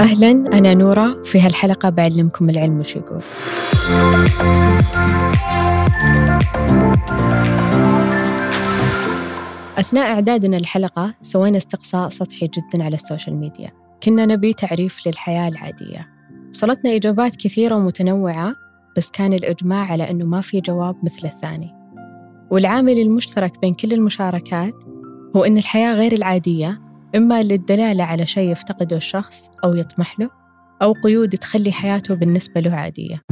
أهلا أنا نورة. في هالحلقة بعلمكم العلم وش يقول. أثناء إعدادنا الحلقة سوينا استقصاء سطحي جدا على السوشيال ميديا. كنا نبي تعريف للحياة العادية. وصلتنا إجابات كثيرة ومتنوعة بس كان الإجماع على أنه ما في جواب مثل الثاني. والعامل المشترك بين كل المشاركات هو أن الحياة غير العادية إما للدلالة على شيء يفتقده الشخص أو يطمح له أو قيود تخلي حياته بالنسبة له عادية.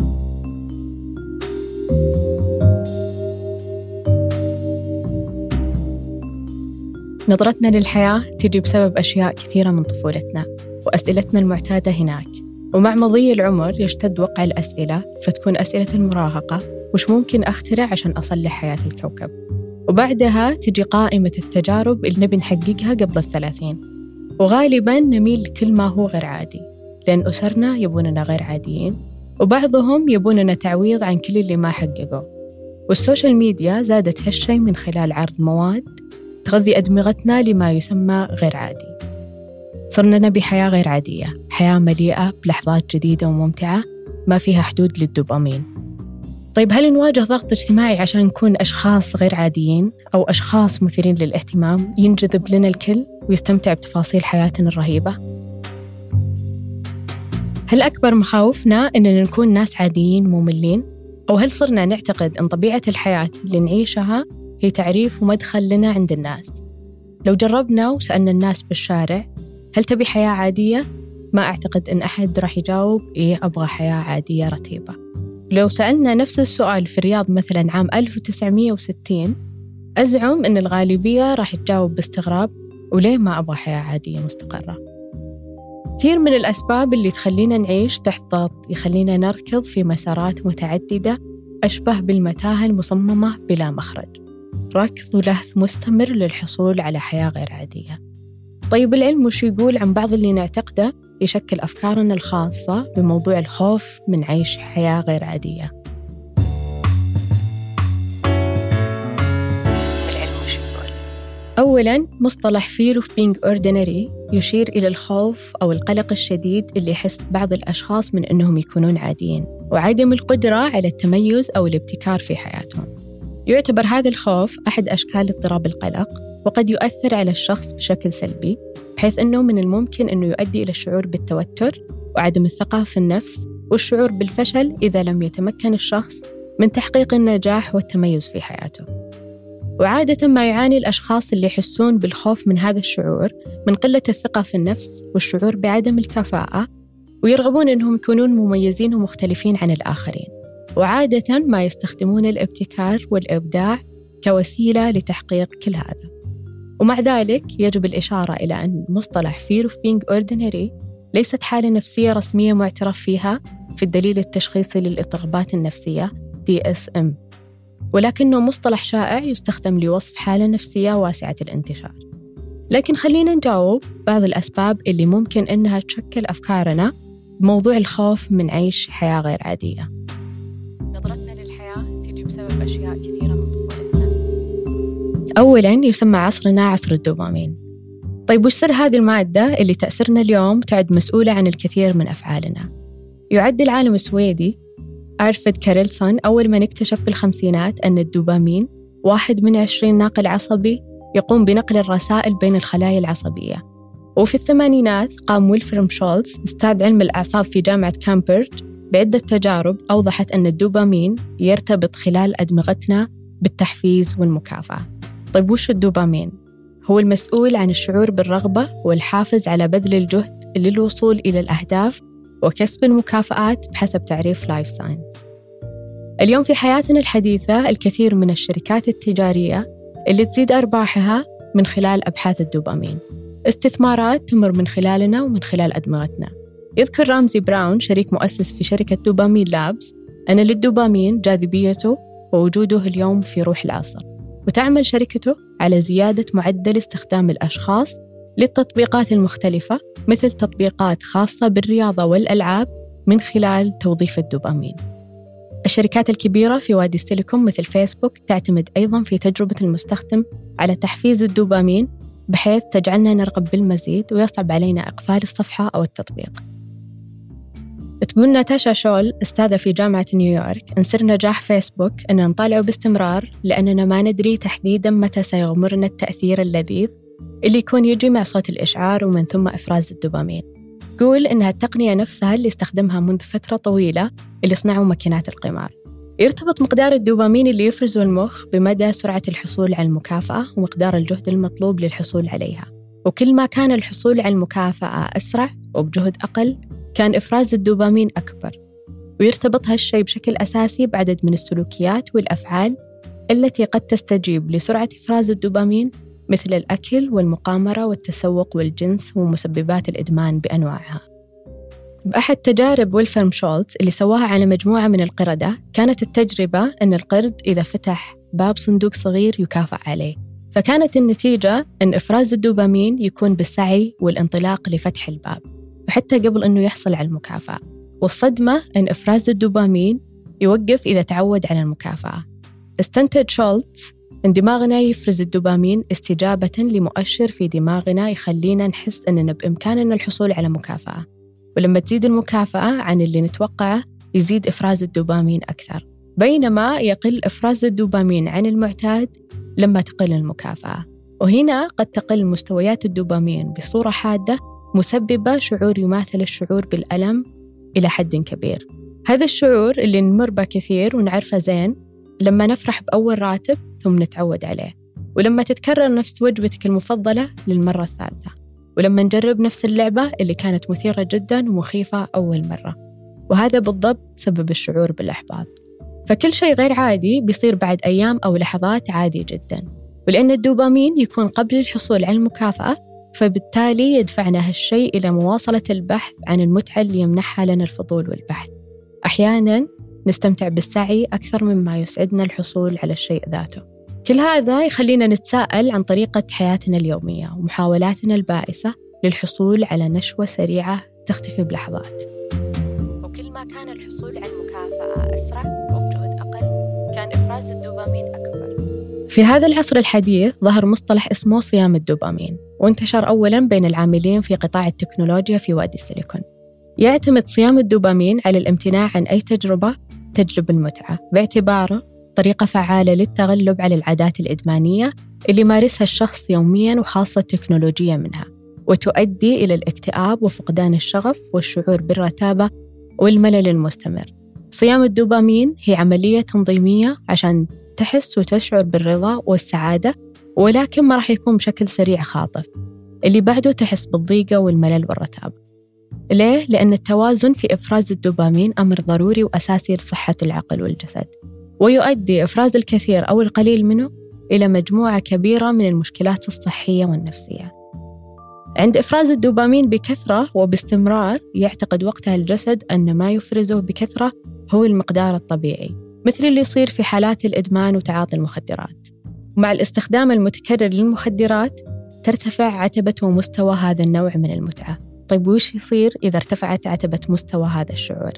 نظرتنا للحياة تجي بسبب أشياء كثيرة من طفولتنا وأسئلتنا المعتادة هناك. ومع مضي العمر يشتد وقع الأسئلة فتكون أسئلة المراهقة وش ممكن أخترع عشان أصلح حياة الكوكب؟ وبعدها تجي قائمة التجارب اللي نبي نحققها قبل الثلاثين. وغالبا نميل لكل ما هو غير عادي لأن أسرنا يبوننا غير عاديين وبعضهم يبوننا تعويض عن كل اللي ما حققوا. وال social media زادت هالشي من خلال عرض مواد تغذي أدمغتنا لما يسمى غير عادي. صرنا نبي حياة غير عادية حياة مليئة بلحظات جديدة وممتعة ما فيها حدود للدوبامين. طيب هل نواجه ضغط اجتماعي عشان نكون أشخاص غير عاديين أو أشخاص مثيرين للاهتمام ينجذب لنا الكل ويستمتع بتفاصيل حياتنا الرهيبة؟ هل أكبر مخاوفنا أننا نكون ناس عاديين مملين؟ أو هل صرنا نعتقد أن طبيعة الحياة اللي نعيشها هي تعريف ومدخل لنا عند الناس؟ لو جربنا وسألنا الناس بالشارع هل تبي حياة عادية؟ ما أعتقد أن أحد راح يجاوب إيه أبغى حياة عادية رتيبة لو سألنا نفس السؤال في الرياض مثلا عام 1960 أزعم أن الغالبية راح تجاوب باستغراب وليه ما أبغى حياة عادية مستقرة؟ كثير من الأسباب اللي تخلينا نعيش تحت ضغط يخلينا نركض في مسارات متعددة أشبه بالمتاهة المصممة بلا مخرج. ركض ولهث مستمر للحصول على حياة غير عادية. طيب العلم وش يقول عن بعض اللي نعتقده؟ يشكل أفكارنا الخاصة بموضوع الخوف من عيش حياة غير عادية. أولاً مصطلح fear of being ordinary يشير إلى الخوف أو القلق الشديد اللي يحس بعض الأشخاص من أنهم يكونون عاديين وعدم القدرة على التميز أو الابتكار في حياتهم. يعتبر هذا الخوف أحد أشكال اضطراب القلق. وقد يؤثر على الشخص بشكل سلبي بحيث أنه من الممكن أنه يؤدي إلى الشعور بالتوتر وعدم الثقة في النفس والشعور بالفشل إذا لم يتمكن الشخص من تحقيق النجاح والتميز في حياته. وعادة ما يعاني الأشخاص اللي يحسون بالخوف من هذا الشعور من قلة الثقة في النفس والشعور بعدم الكفاءة ويرغبون أنهم يكونون مميزين ومختلفين عن الآخرين. وعادة ما يستخدمون الابتكار والإبداع كوسيلة لتحقيق كل هذا. ومع ذلك يجب الإشارة إلى أن مصطلح fear of being ordinary ليست حالة نفسية رسمية معترف فيها في الدليل التشخيصي للإضطرابات النفسية DSM ولكنه مصطلح شائع يستخدم لوصف حالة نفسية واسعة الانتشار. لكن خلينا نجاوب بعض الأسباب اللي ممكن إنها تشكل أفكارنا بموضوع الخوف من عيش حياة غير عادية. نظرتنا للحياة تجي بسبب أشياء كثيرة أولاً يسمى عصرنا عصر الدوبامين. طيب وش سر هذه المادة اللي تأثرنا اليوم تعد مسؤولة عن الكثير من أفعالنا؟ يعد العالم السويدي أرفد كارلسون أول من اكتشف في الخمسينات أن الدوبامين واحد من عشرين ناقل عصبي يقوم بنقل الرسائل بين الخلايا العصبية. وفي الثمانينات قام ويلفرم شولتز أستاذ علم الأعصاب في جامعة كامبرج بعدة تجارب أوضحت أن الدوبامين يرتبط خلال أدمغتنا بالتحفيز والمكافأة. طيب وش الدوبامين؟ هو المسؤول عن الشعور بالرغبة والحافز على بذل الجهد للوصول إلى الأهداف وكسب المكافآت بحسب تعريف Live Science اليوم في حياتنا الحديثة الكثير من الشركات التجارية اللي تزيد أرباحها من خلال أبحاث الدوبامين. استثمارات تمر من خلالنا ومن خلال أدمغتنا. يذكر رامزي براون شريك مؤسس في شركة دوبامين لابس أن للدوبامين جاذبيته ووجوده اليوم في روح العصر وتعمل شركته على زيادة معدل استخدام الأشخاص للتطبيقات المختلفة مثل تطبيقات خاصة بالرياضة والألعاب من خلال توظيف الدوبامين. الشركات الكبيرة في وادي السيليكون مثل فيسبوك تعتمد أيضا في تجربة المستخدم على تحفيز الدوبامين بحيث تجعلنا نرغب بالمزيد ويصعب علينا إقفال الصفحة أو التطبيق. تقول ناتاشا شول أستاذة في جامعة نيويورك. أن سر نجاح فيسبوك أن نطالعه باستمرار لأننا ما ندري تحديدا متى سيغمرنا التأثير اللذيذ اللي يكون يجي مع صوت الإشعار ومن ثم إفراز الدوبامين. تقول إنها التقنية نفسها اللي استخدمها منذ فترة طويلة اللي صنعوا ماكينات القمار. يرتبط مقدار الدوبامين اللي يفرزه المخ بمدى سرعة الحصول على المكافأة ومقدار الجهد المطلوب للحصول عليها. وكل ما كان الحصول على المكافأة أسرع وبجهد أقل كان إفراز الدوبامين أكبر ويرتبط هالشيء بشكل أساسي بعدد من السلوكيات والأفعال التي قد تستجيب لسرعة إفراز الدوبامين مثل الأكل والمقامرة والتسوق والجنس ومسببات الإدمان بأنواعها. بأحد تجارب ويلفرم شولتز اللي سواها على مجموعة من القردة كانت التجربة أن القرد إذا فتح باب صندوق صغير يكافأ عليه فكانت النتيجة أن إفراز الدوبامين يكون بالسعي والانطلاق لفتح الباب. وحتى قبل أنه يحصل على المكافأة. والصدمة أن إفراز الدوبامين يوقف إذا تعود على المكافأة. استنتج شولتز أن دماغنا يفرز الدوبامين استجابة لمؤشر في دماغنا يخلينا نحس أننا بإمكاننا الحصول على مكافأة. ولما تزيد المكافأة عن اللي نتوقعه يزيد إفراز الدوبامين أكثر. بينما يقل إفراز الدوبامين عن المعتاد لما تقل المكافأة. وهنا قد تقل مستويات الدوبامين بصورة حادة مسببة شعور يماثل الشعور بالألم إلى حد كبير. هذا الشعور اللي نمر به كثير ونعرفه زين لما نفرح بأول راتب ثم نتعود عليه. ولما تتكرر نفس وجبتك المفضلة للمرة الثالثة. ولما نجرب نفس اللعبة اللي كانت مثيرة جدا ومخيفة أول مرة. وهذا بالضبط سبب الشعور بالإحباط. فكل شيء غير عادي بيصير بعد أيام أو لحظات عادي جدا. ولأن الدوبامين يكون قبل الحصول على المكافأة فبالتالي يدفعنا هالشيء إلى مواصلة البحث عن المتعة اللي يمنحها لنا الفضول والبحث. أحيانا نستمتع بالسعي أكثر مما يسعدنا الحصول على الشيء ذاته. كل هذا يخلينا نتساءل عن طريقة حياتنا اليومية ومحاولاتنا البائسة للحصول على نشوة سريعة تختفي بلحظات. وكل ما كان الحصول على في هذا العصر الحديث ظهر مصطلح اسمه صيام الدوبامين وانتشر أولا بين العاملين في قطاع التكنولوجيا في وادي السيليكون. يعتمد صيام الدوبامين على الامتناع عن أي تجربة تجلب المتعة باعتباره طريقة فعالة للتغلب على العادات الإدمانية اللي يمارسها الشخص يوميا وخاصة التكنولوجيا منها وتؤدي إلى الاكتئاب وفقدان الشغف والشعور بالرتابة والملل المستمر. صيام الدوبامين هي عملية تنظيمية عشان تحس وتشعر بالرضا والسعادة ولكن ما راح يكون بشكل سريع خاطف. اللي بعده تحس بالضيقة والملل والرتابة ليه؟ لأن التوازن في إفراز الدوبامين أمر ضروري وأساسي لصحة العقل والجسد. ويؤدي إفراز الكثير أو القليل منه إلى مجموعة كبيرة من المشكلات الصحية والنفسية. عند إفراز الدوبامين بكثرة وباستمرار يعتقد وقتها الجسد أن ما يفرزه بكثرة هو المقدار الطبيعي. مثل اللي يصير في حالات الإدمان وتعاطي المخدرات. ومع الاستخدام المتكرر للمخدرات ترتفع عتبة ومستوى هذا النوع من المتعة. طيب وش يصير إذا ارتفعت عتبة مستوى هذا الشعور؟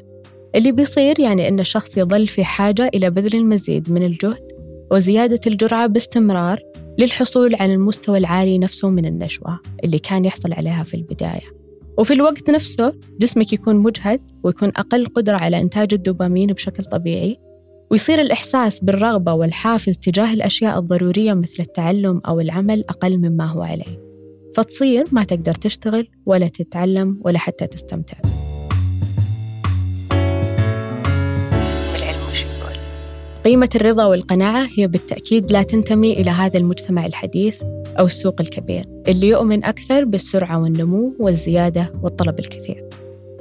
اللي بيصير يعني أن الشخص يظل في حاجة إلى بذل المزيد من الجهد وزيادة الجرعة باستمرار للحصول على المستوى العالي نفسه من النشوة اللي كان يحصل عليها في البداية. وفي الوقت نفسه جسمك يكون مجهد ويكون أقل قدرة على إنتاج الدوبامين بشكل طبيعي ويصير الإحساس بالرغبة والحافز تجاه الأشياء الضرورية مثل التعلم أو العمل أقل مما هو عليه. فتصير ما تقدر تشتغل ولا تتعلم ولا حتى تستمتع. قيمة الرضا والقناعة هي بالتأكيد لا تنتمي إلى هذا المجتمع الحديث أو السوق الكبير اللي يؤمن أكثر بالسرعة والنمو والزيادة والطلب الكثير.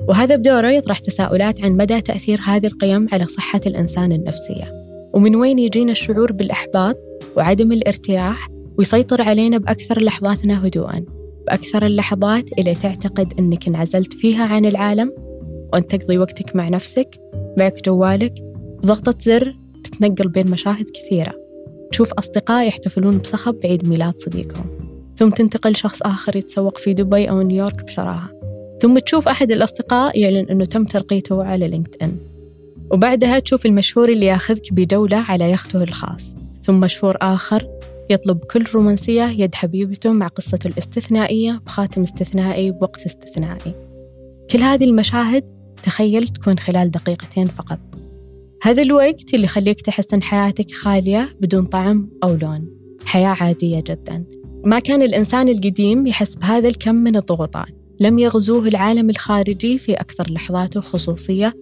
وهذا بدوره يطرح تساؤلات عن مدى تأثير هذه القيم على صحة الإنسان النفسية. ومن وين يجينا الشعور بالإحباط وعدم الارتياح ويسيطر علينا بأكثر لحظاتنا هدوءا بأكثر اللحظات اللي تعتقد أنك انعزلت فيها عن العالم؟ وأن تقضي وقتك مع نفسك معك جوالك بضغطة زر تتنقل بين مشاهد كثيرة. تشوف أصدقاء يحتفلون بصخب بعيد ميلاد صديقهم ثم تنتقل شخص آخر يتسوق في دبي أو نيويورك بشراهة. ثم تشوف أحد الأصدقاء يعلن أنه تم ترقيته على لينكد إن وبعدها تشوف المشهور اللي ياخذك بجولة على يخته الخاص. ثم مشهور آخر يطلب كل رومانسية يد حبيبته مع قصته الاستثنائية بخاتم استثنائي بوقت استثنائي. كل هذه المشاهد تخيل تكون خلال دقيقتين فقط. هذا الوقت اللي يخليك تحس أن حياتك خالية بدون طعم أو لون. حياة عادية جدا. ما كان الإنسان القديم يحس بهذا الكم من الضغوطات. لم يغزوه العالم الخارجي في أكثر لحظاته خصوصية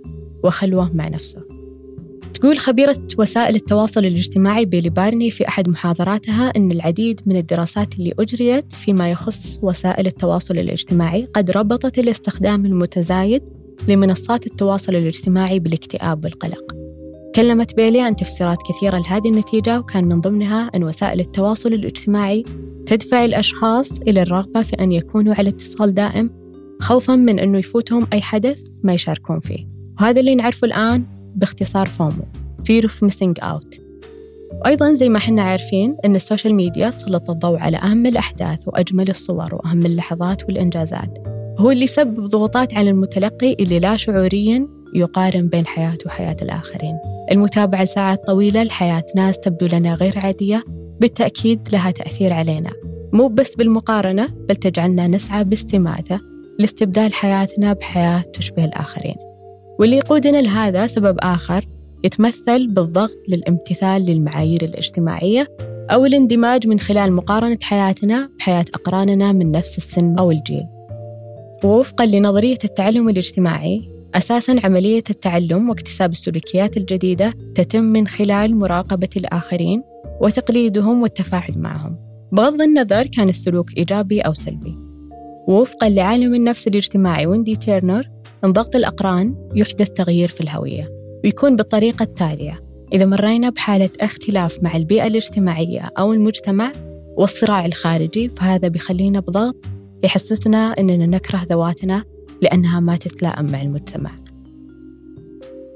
وخلوة مع نفسه. تقول خبيرة وسائل التواصل الاجتماعي بيلي بارني في أحد محاضراتها أن العديد من الدراسات اللي أجريت فيما يخص وسائل التواصل الاجتماعي قد ربطت الاستخدام المتزايد لمنصات التواصل الاجتماعي بالاكتئاب والقلق. تكلمت بيلي عن تفسيرات كثيرة لهذه النتيجة وكان من ضمنها أن وسائل التواصل الاجتماعي تدفع الأشخاص إلى الرغبة في أن يكونوا على اتصال دائم خوفا من أنه يفوتهم أي حدث ما يشاركون فيه. وهذا اللي نعرفه الآن باختصار FOMO Fear of Missing Out. وأيضا زي ما حنا عارفين أن ال social media تسلط الضوء على أهم الأحداث وأجمل الصور وأهم اللحظات والإنجازات. هو اللي يسبب ضغوطات على المتلقي اللي لا شعوريا يقارن بين حياته وحياة الآخرين. المتابعة لساعات طويلة لحياة ناس تبدو لنا غير عادية. بالتأكيد لها تأثير علينا. مو بس بالمقارنة بل تجعلنا نسعى باستماتة لاستبدال حياتنا بحياة تشبه الآخرين. واللي يقودنا لهذا سبب آخر يتمثل بالضغط للامتثال للمعايير الاجتماعية أو الاندماج من خلال مقارنة حياتنا بحياة أقراننا من نفس السن أو الجيل. ووفقا لنظرية التعلم الاجتماعي أساسا عملية التعلم واكتساب السلوكيات الجديدة تتم من خلال مراقبة الآخرين وتقليدهم والتفاعل معهم. بغض النظر كان السلوك إيجابي أو سلبي. ووفقا لعالم النفس الاجتماعي ويندي تيرنر من ضغط الأقران يحدث تغيير في الهوية ويكون بالطريقة التالية. إذا مرينا بحالة اختلاف مع البيئة الاجتماعية أو المجتمع والصراع الخارجي فهذا بيخلينا بضغط يحسسنا أننا نكره ذواتنا لأنها ما تتلائم مع المجتمع.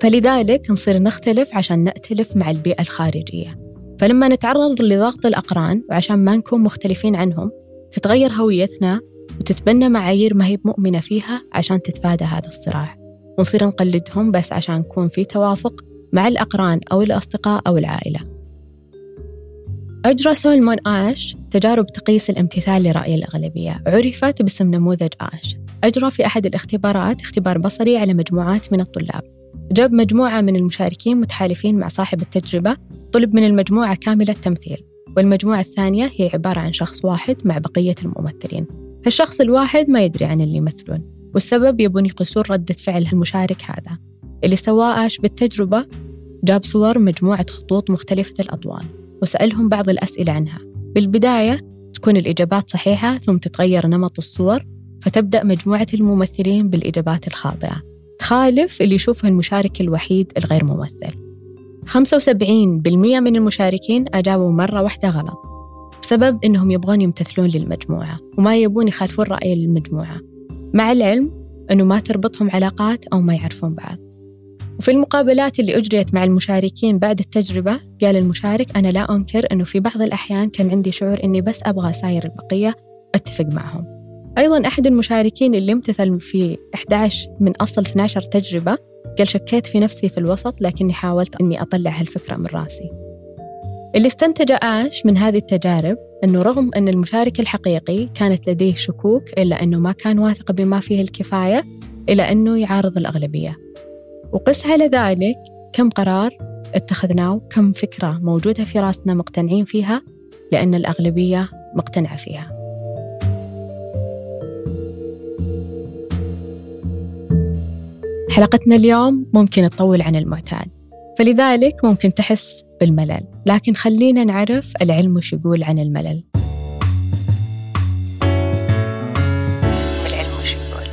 فلذلك نصير نختلف عشان نأتلف مع البيئة الخارجية. فلما نتعرض لضغط الأقران وعشان ما نكون مختلفين عنهم تتغير هويتنا وتتبنى معايير ما هي مؤمنة فيها عشان تتفادى هذا الصراع. ونصير نقلدهم بس عشان نكون في توافق مع الأقران أو الأصدقاء أو العائلة. أجرى سولمون آش تجارب تقيس الامتثال لرأي الأغلبية. عرفت باسم نموذج آش. أجرى في أحد الاختبارات اختبار بصري على مجموعات من الطلاب. جاب مجموعة من المشاركين متحالفين مع صاحب التجربة طلب من المجموعة كاملة التمثيل والمجموعة الثانية هي عبارة عن شخص واحد مع بقية الممثلين. الشخص الواحد ما يدري عن اللي يمثلون والسبب يبون يقيسون ردة فعل المشارك هذا. اللي سواه آش بالتجربة جاب صور مجموعة خطوط مختلفة الأطوال وسألهم بعض الأسئلة عنها. بالبداية تكون الإجابات صحيحة ثم تتغير نمط الصور فتبدأ مجموعة الممثلين بالإجابات الخاطئة. تخالف اللي يشوفه المشارك الوحيد الغير ممثل. 75% من المشاركين أجابوا مرة واحدة غلط بسبب إنهم يبغون يمتثلون للمجموعة وما يبون يخالفون رأي المجموعة مع العلم أنه ما تربطهم علاقات أو ما يعرفون بعض. وفي المقابلات اللي أجريت مع المشاركين بعد التجربة قال المشارك أنا لا أنكر أنه في بعض الأحيان كان عندي شعور أني بس أبغى ساير البقية أتفق معهم. أيضا أحد المشاركين اللي امتثل في 11 من أصل 12 تجربة قال شكيت في نفسي في الوسط لكني حاولت أني أطلع هالفكرة من رأسي. اللي استنتج آش من هذه التجارب أنه رغم أن المشارك الحقيقي كانت لديه شكوك إلا أنه ما كان واثق بما فيه الكفاية إلى أنه يعارض الأغلبية. وقس على ذلك كم قرار اتخذناه وكم فكرة موجودة في رأسنا مقتنعين فيها لأن الأغلبية مقتنعة فيها. حلقتنا اليوم ممكن تطول عن المعتاد فلذلك ممكن تحس بالملل لكن خلينا نعرف العلم وش يقول عن الملل. العلم وش يقول؟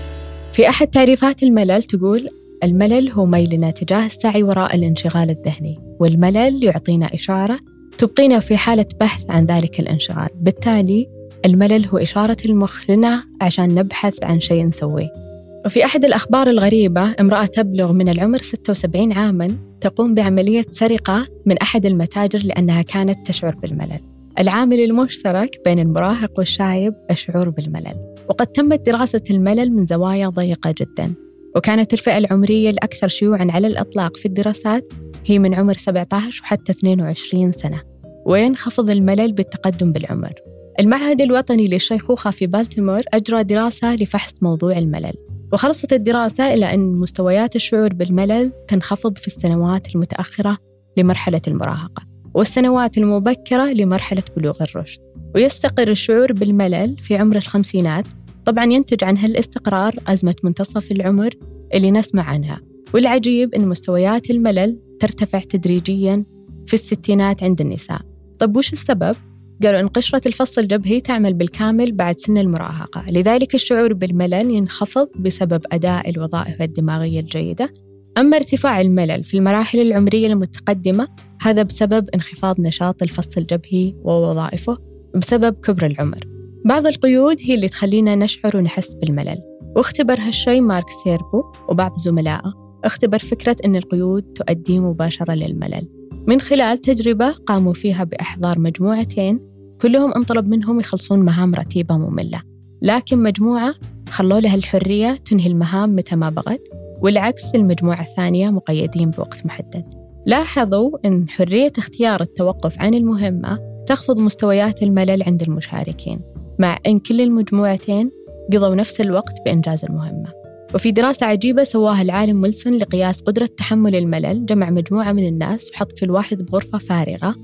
في أحد تعريفات الملل تقول الملل هو ميلنا تجاه السعي وراء الانشغال الذهني والملل يعطينا إشارة تبقينا في حالة بحث عن ذلك الانشغال بالتالي الملل هو إشارة المخ لنا عشان نبحث عن شيء نسويه. وفي أحد الأخبار الغريبة امرأة تبلغ من العمر 76 عاماً تقوم بعملية سرقة من أحد المتاجر لأنها كانت تشعر بالملل. العامل المشترك بين المراهق والشايب الشعور بالملل. وقد تمت دراسة الملل من زوايا ضيقة جدا. وكانت الفئة العمرية الأكثر شيوعا على الإطلاق في الدراسات هي من عمر 17 وحتى 22 سنة. وينخفض الملل بالتقدم بالعمر. المعهد الوطني للشيخوخة في بالتيمور أجرى دراسة لفحص موضوع الملل. وخلصت الدراسة إلى أن مستويات الشعور بالملل تنخفض في السنوات المتأخرة لمرحلة المراهقة والسنوات المبكرة لمرحلة بلوغ الرشد. ويستقر الشعور بالملل في عمر الخمسينات. طبعا ينتج عن هالاستقرار أزمة منتصف العمر اللي نسمع عنها. والعجيب أن مستويات الملل ترتفع تدريجيا في الستينات عند النساء. طب وش السبب؟ قالوا أن قشرة الفص الجبهي تعمل بالكامل بعد سن المراهقة. لذلك الشعور بالملل ينخفض بسبب أداء الوظائف الدماغية الجيدة. أما ارتفاع الملل في المراحل العمرية المتقدمة هذا بسبب انخفاض نشاط الفص الجبهي ووظائفه بسبب كبر العمر. بعض القيود هي اللي تخلينا نشعر ونحس بالملل. واختبر هالشيء مارك سيربو وبعض زملائه. اختبر فكرة أن القيود تؤدي مباشرة للملل. من خلال تجربة قاموا فيها بإحضار مجموعتين كلهم انطلب منهم يخلصون مهام رتيبة مملة. لكن مجموعة خلوا لها الحرية تنهي المهام متى ما بغت والعكس المجموعة الثانية مقيدين بوقت محدد. لاحظوا أن حرية اختيار التوقف عن المهمة تخفض مستويات الملل عند المشاركين مع أن كل المجموعتين قضوا نفس الوقت بإنجاز المهمة. وفي دراسة عجيبة سواها العالم ويلسون لقياس قدرة تحمل الملل جمع مجموعة من الناس وحط كل واحد بغرفة فارغة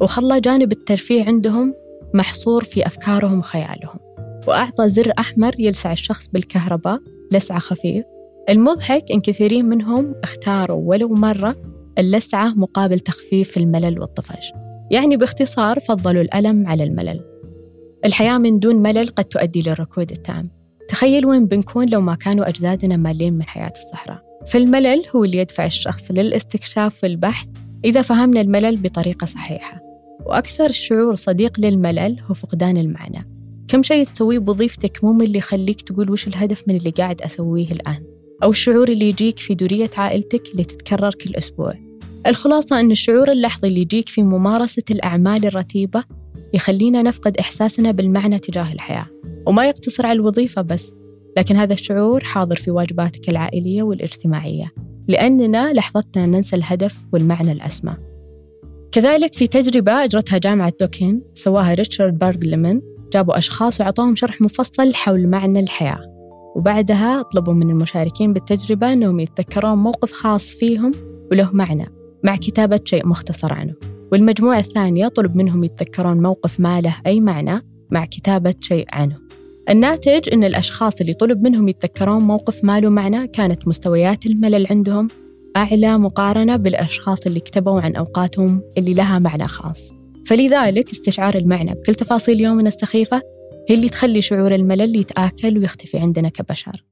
وخلى جانب الترفيه عندهم محصور في أفكارهم وخيالهم. وأعطى زر أحمر يلسع الشخص بالكهرباء لسعة خفيف. المضحك إن كثيرين منهم اختاروا ولو مرة اللسعة مقابل تخفيف الملل والطفش. يعني باختصار فضلوا الألم على الملل. الحياة من دون ملل قد تؤدي للركود التام. تخيل وين بنكون لو ما كانوا أجدادنا مالين من حياة الصحراء. فالملل هو اللي يدفع الشخص للاستكشاف والبحث إذا فهمنا الملل بطريقة صحيحة. وأكثر الشعور صديق للملل هو فقدان المعنى. كم شيء تسويه بوظيفتك مو من اللي يخليك تقول وش الهدف من اللي قاعد أسويه الآن. أو الشعور اللي يجيك في دورية عائلتك اللي تتكرر كل أسبوع. الخلاصة أن الشعور اللحظي اللي يجيك في ممارسة الأعمال الرتيبة يخلينا نفقد إحساسنا بالمعنى تجاه الحياة. وما يقتصر على الوظيفة بس لكن هذا الشعور حاضر في واجباتك العائلية والاجتماعية لأننا لحظتنا ننسى الهدف والمعنى الأسمى. كذلك في تجربة أجرتها جامعة دوكين سواها ريتشارد بارغلمن جابوا أشخاص وعطوهم شرح مفصل حول معنى الحياة. وبعدها طلبوا من المشاركين بالتجربة أنهم يتذكرون موقف خاص فيهم وله معنى مع كتابة شيء مختصر عنه. والمجموعة الثانية طلب منهم يتذكرون موقف ما له أي معنى مع كتابة شيء عنه. الناتج أن الأشخاص اللي طلب منهم يتذكرون موقف ما له معنى كانت مستويات الملل عندهم أعلى مقارنة بالأشخاص اللي كتبوا عن أوقاتهم اللي لها معنى خاص. فلذلك استشعار المعنى بكل تفاصيل يومنا السخيفة هي اللي تخلي شعور الملل يتآكل ويختفي عندنا كبشر.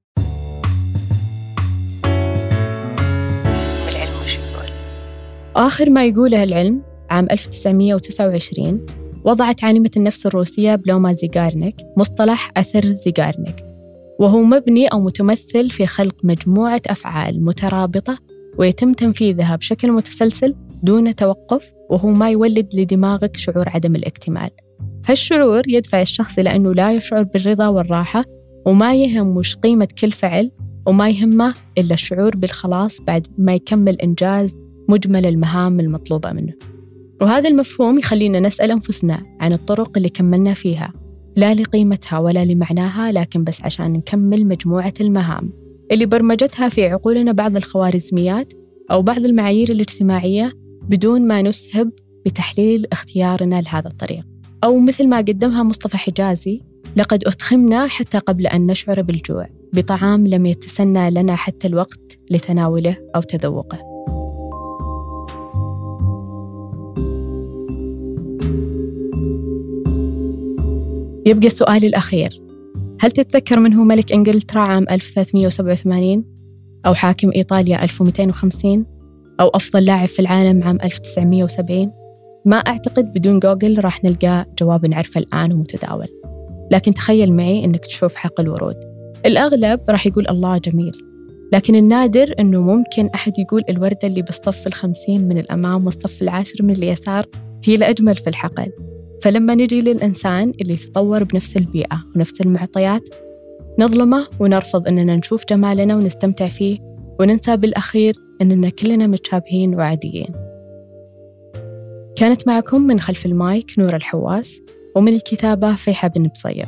آخر ما يقوله العلم عام 1929 وضعت عالمة النفس الروسية بلوما زيغارنيك مصطلح أثر زيغارنيك. وهو مبني أو متمثل في خلق مجموعة أفعال مترابطة ويتم تنفيذها بشكل متسلسل دون توقف وهو ما يولد لدماغك شعور عدم الاكتمال. هالشعور يدفع الشخص إلى أنه لا يشعر بالرضا والراحة وما يهم وش قيمة كل فعل وما يهمه إلا الشعور بالخلاص بعد ما يكمل إنجاز مجمل المهام المطلوبة منه. وهذا المفهوم يخلينا نسأل أنفسنا عن الطرق اللي كملنا فيها. لا لقيمتها ولا لمعناها لكن بس عشان نكمل مجموعة المهام. اللي برمجتها في عقولنا بعض الخوارزميات أو بعض المعايير الاجتماعية بدون ما نسهب بتحليل اختيارنا لهذا الطريق. أو مثل ما قدمها مصطفى حجازي لقد أتخمنا حتى قبل أن نشعر بالجوع بطعام لم يتسنى لنا حتى الوقت لتناوله أو تذوقه. يبقى السؤال الأخير. هل تتذكر من هو ملك إنجلترا عام 1387 أو حاكم إيطاليا 1250 أو أفضل لاعب في العالم عام 1970 ما أعتقد بدون جوجل راح نلقى جواب نعرفه الآن ومتداول. لكن تخيل معي أنك تشوف حق الورود. الأغلب راح يقول الله جميل. لكن النادر أنه ممكن أحد يقول الوردة اللي بالصف الخمسين من الأمام والصف العاشر من اليسار هي الأجمل في الحقل. فلما نجي للإنسان اللي تطور بنفس البيئة ونفس المعطيات نظلمه ونرفض أننا نشوف جمالنا ونستمتع فيه وننسى بالأخير أننا كلنا متشابهين وعاديين. كانت معكم من خلف المايك نور الحواس ومن الكتابة فيحة بن بصير.